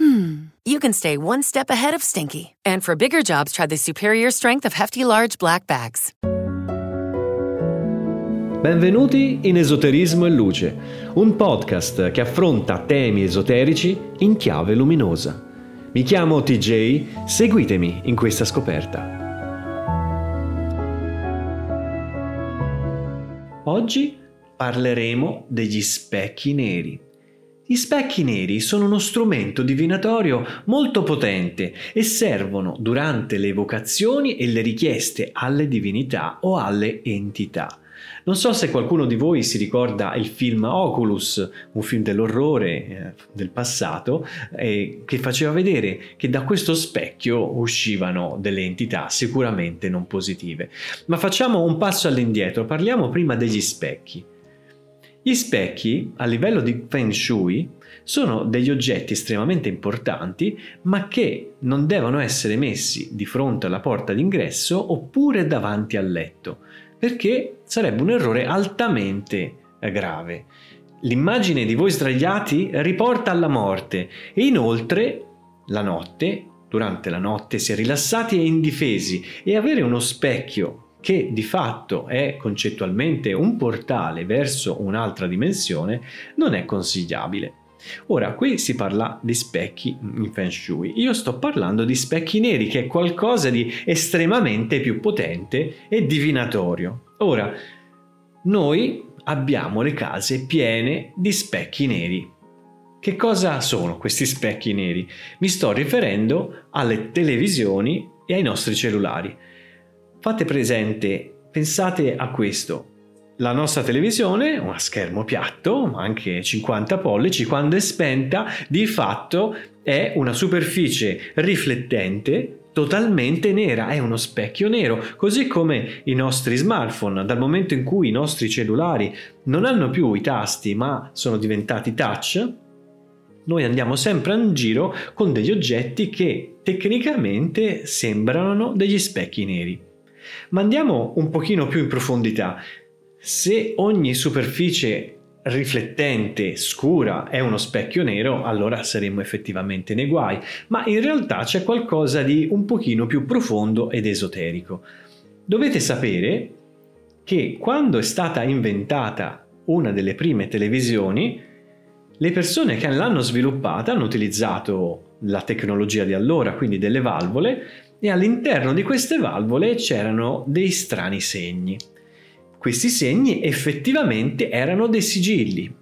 hmm, you can stay one step ahead of stinky. And for bigger jobs, try the superior strength of Hefty Large Black Bags. Benvenuti in Esoterismo e Luce, un podcast che affronta temi esoterici in chiave luminosa. Mi chiamo TJ, seguitemi in questa scoperta. Oggi parleremo degli specchi neri. Gli specchi neri sono uno strumento divinatorio molto potente e servono durante le evocazioni e le richieste alle divinità o alle entità. Non so se qualcuno di voi si ricorda il film Oculus, un film dell'orrore eh, del passato, eh, che faceva vedere che da questo specchio uscivano delle entità sicuramente non positive. Ma facciamo un passo all'indietro, parliamo prima degli specchi. Gli specchi, a livello di Feng Shui, sono degli oggetti estremamente importanti, ma che non devono essere messi di fronte alla porta d'ingresso oppure davanti al letto perché sarebbe un errore altamente eh, grave. L'immagine di voi sdraiati riporta alla morte e inoltre la notte, durante la notte, si è rilassati e indifesi e avere uno specchio che di fatto è concettualmente un portale verso un'altra dimensione non è consigliabile. Ora, qui si parla di specchi in Feng Shui. Io sto parlando di specchi neri, che è qualcosa di estremamente più potente e divinatorio. Ora, noi abbiamo le case piene di specchi neri. Che cosa sono questi specchi neri? Mi sto riferendo alle televisioni e ai nostri cellulari. Fate presente, pensate a questo, la nostra televisione, a schermo piatto, anche 50 pollici, quando è spenta, di fatto è una superficie riflettente totalmente nera, è uno specchio nero, così come i nostri smartphone, dal momento in cui i nostri cellulari non hanno più i tasti ma sono diventati touch, noi andiamo sempre in giro con degli oggetti che tecnicamente sembrano degli specchi neri. Ma andiamo un pochino più in profondità. Se ogni superficie riflettente scura è uno specchio nero, allora saremmo effettivamente nei guai, ma in realtà c'è qualcosa di un pochino più profondo ed esoterico. Dovete sapere che quando è stata inventata una delle prime televisioni, le persone che l'hanno sviluppata hanno utilizzato la tecnologia di allora, quindi delle valvole, e all'interno di queste valvole c'erano dei strani segni. Questi segni effettivamente erano dei sigilli.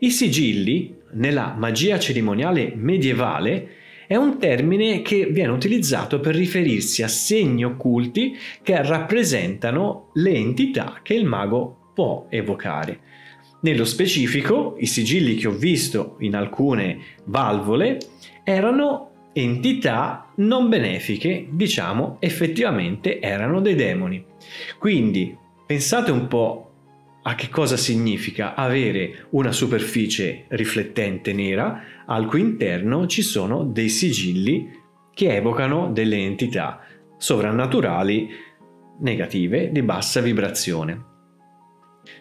I sigilli, nella magia cerimoniale medievale, è un termine che viene utilizzato per riferirsi a segni occulti che rappresentano le entità che il mago può evocare. Nello specifico, i sigilli che ho visto in alcune valvole erano entità non benefiche, diciamo effettivamente erano dei demoni. Quindi Pensate un po' a che cosa significa avere una superficie riflettente nera al cui interno ci sono dei sigilli che evocano delle entità sovrannaturali negative di bassa vibrazione.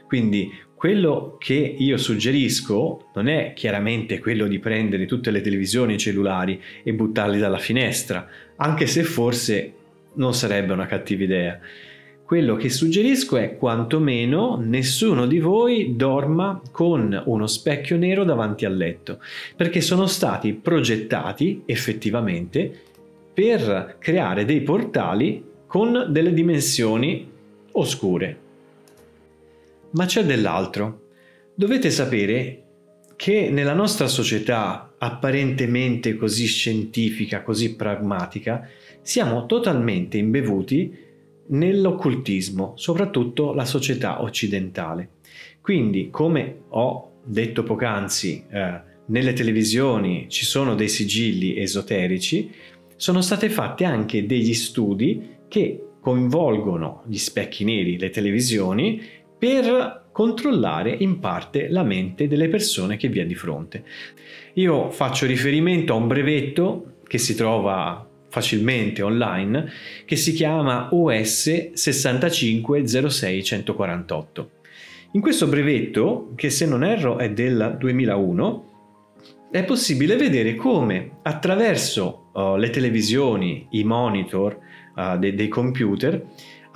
Quindi quello che io suggerisco non è chiaramente quello di prendere tutte le televisioni cellulari e buttarli dalla finestra, anche se forse non sarebbe una cattiva idea quello che suggerisco è quantomeno nessuno di voi dorma con uno specchio nero davanti al letto, perché sono stati progettati effettivamente per creare dei portali con delle dimensioni oscure. Ma c'è dell'altro. Dovete sapere che nella nostra società apparentemente così scientifica, così pragmatica, siamo totalmente imbevuti nell'occultismo, soprattutto la società occidentale. Quindi, come ho detto poc'anzi, eh, nelle televisioni ci sono dei sigilli esoterici, sono stati fatti anche degli studi che coinvolgono gli specchi neri, le televisioni, per controllare in parte la mente delle persone che vi è di fronte. Io faccio riferimento a un brevetto che si trova facilmente online che si chiama OS 6506148. In questo brevetto, che se non erro è del 2001, è possibile vedere come attraverso uh, le televisioni, i monitor uh, de- dei computer,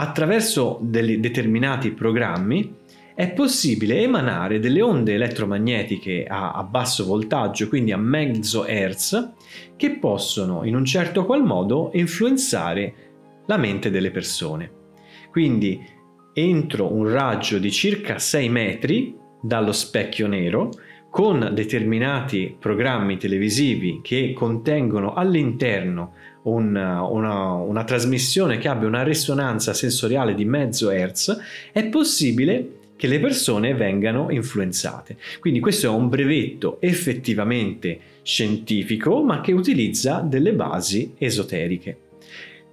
attraverso determinati programmi, è possibile emanare delle onde elettromagnetiche a, a, basso voltaggio, quindi a mezzo hertz, che possono in un certo qual modo influenzare la mente delle persone. Quindi entro un raggio di circa 6 metri dallo specchio nero, con determinati programmi televisivi che contengono all'interno una, una, una trasmissione che abbia una risonanza sensoriale di mezzo hertz, è possibile che le persone vengano influenzate. Quindi questo è un brevetto effettivamente scientifico, ma che utilizza delle basi esoteriche.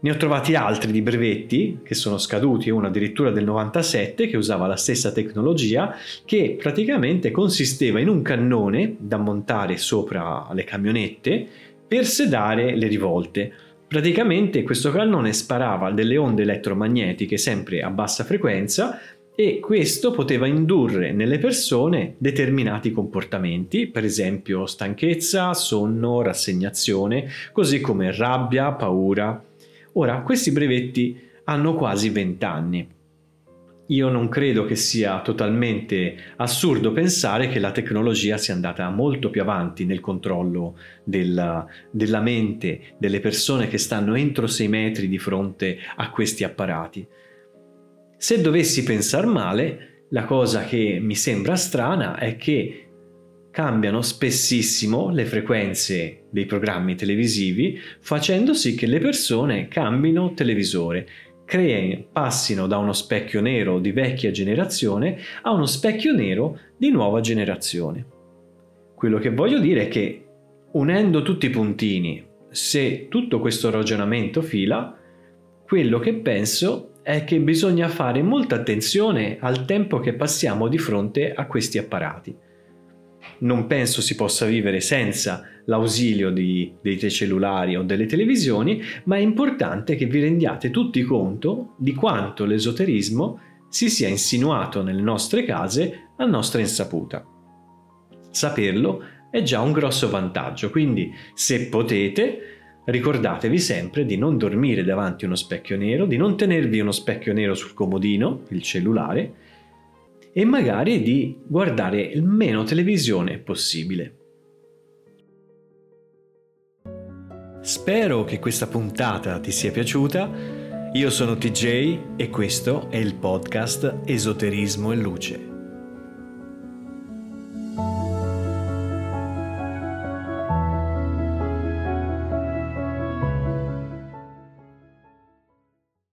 Ne ho trovati altri di brevetti che sono scaduti, uno addirittura del 97 che usava la stessa tecnologia, che praticamente consisteva in un cannone da montare sopra le camionette per sedare le rivolte. Praticamente questo cannone sparava delle onde elettromagnetiche sempre a bassa frequenza e questo poteva indurre nelle persone determinati comportamenti, per esempio stanchezza, sonno, rassegnazione, così come rabbia, paura. Ora, questi brevetti hanno quasi 20 anni. Io non credo che sia totalmente assurdo pensare che la tecnologia sia andata molto più avanti nel controllo della, della mente delle persone che stanno entro 6 metri di fronte a questi apparati. Se dovessi pensare male, la cosa che mi sembra strana è che cambiano spessissimo le frequenze dei programmi televisivi facendo sì che le persone cambino televisore, creen, passino da uno specchio nero di vecchia generazione a uno specchio nero di nuova generazione. Quello che voglio dire è che unendo tutti i puntini, se tutto questo ragionamento fila, quello che penso è che bisogna fare molta attenzione al tempo che passiamo di fronte a questi apparati. Non penso si possa vivere senza l'ausilio di, dei cellulari o delle televisioni, ma è importante che vi rendiate tutti conto di quanto l'esoterismo si sia insinuato nelle nostre case a nostra insaputa. Saperlo è già un grosso vantaggio, quindi se potete ricordatevi sempre di non dormire davanti a uno specchio nero, di non tenervi uno specchio nero sul comodino, il cellulare, e magari di guardare il meno televisione possibile. Spero che questa puntata ti sia piaciuta. Io sono TJ e questo è il podcast Esoterismo e Luce.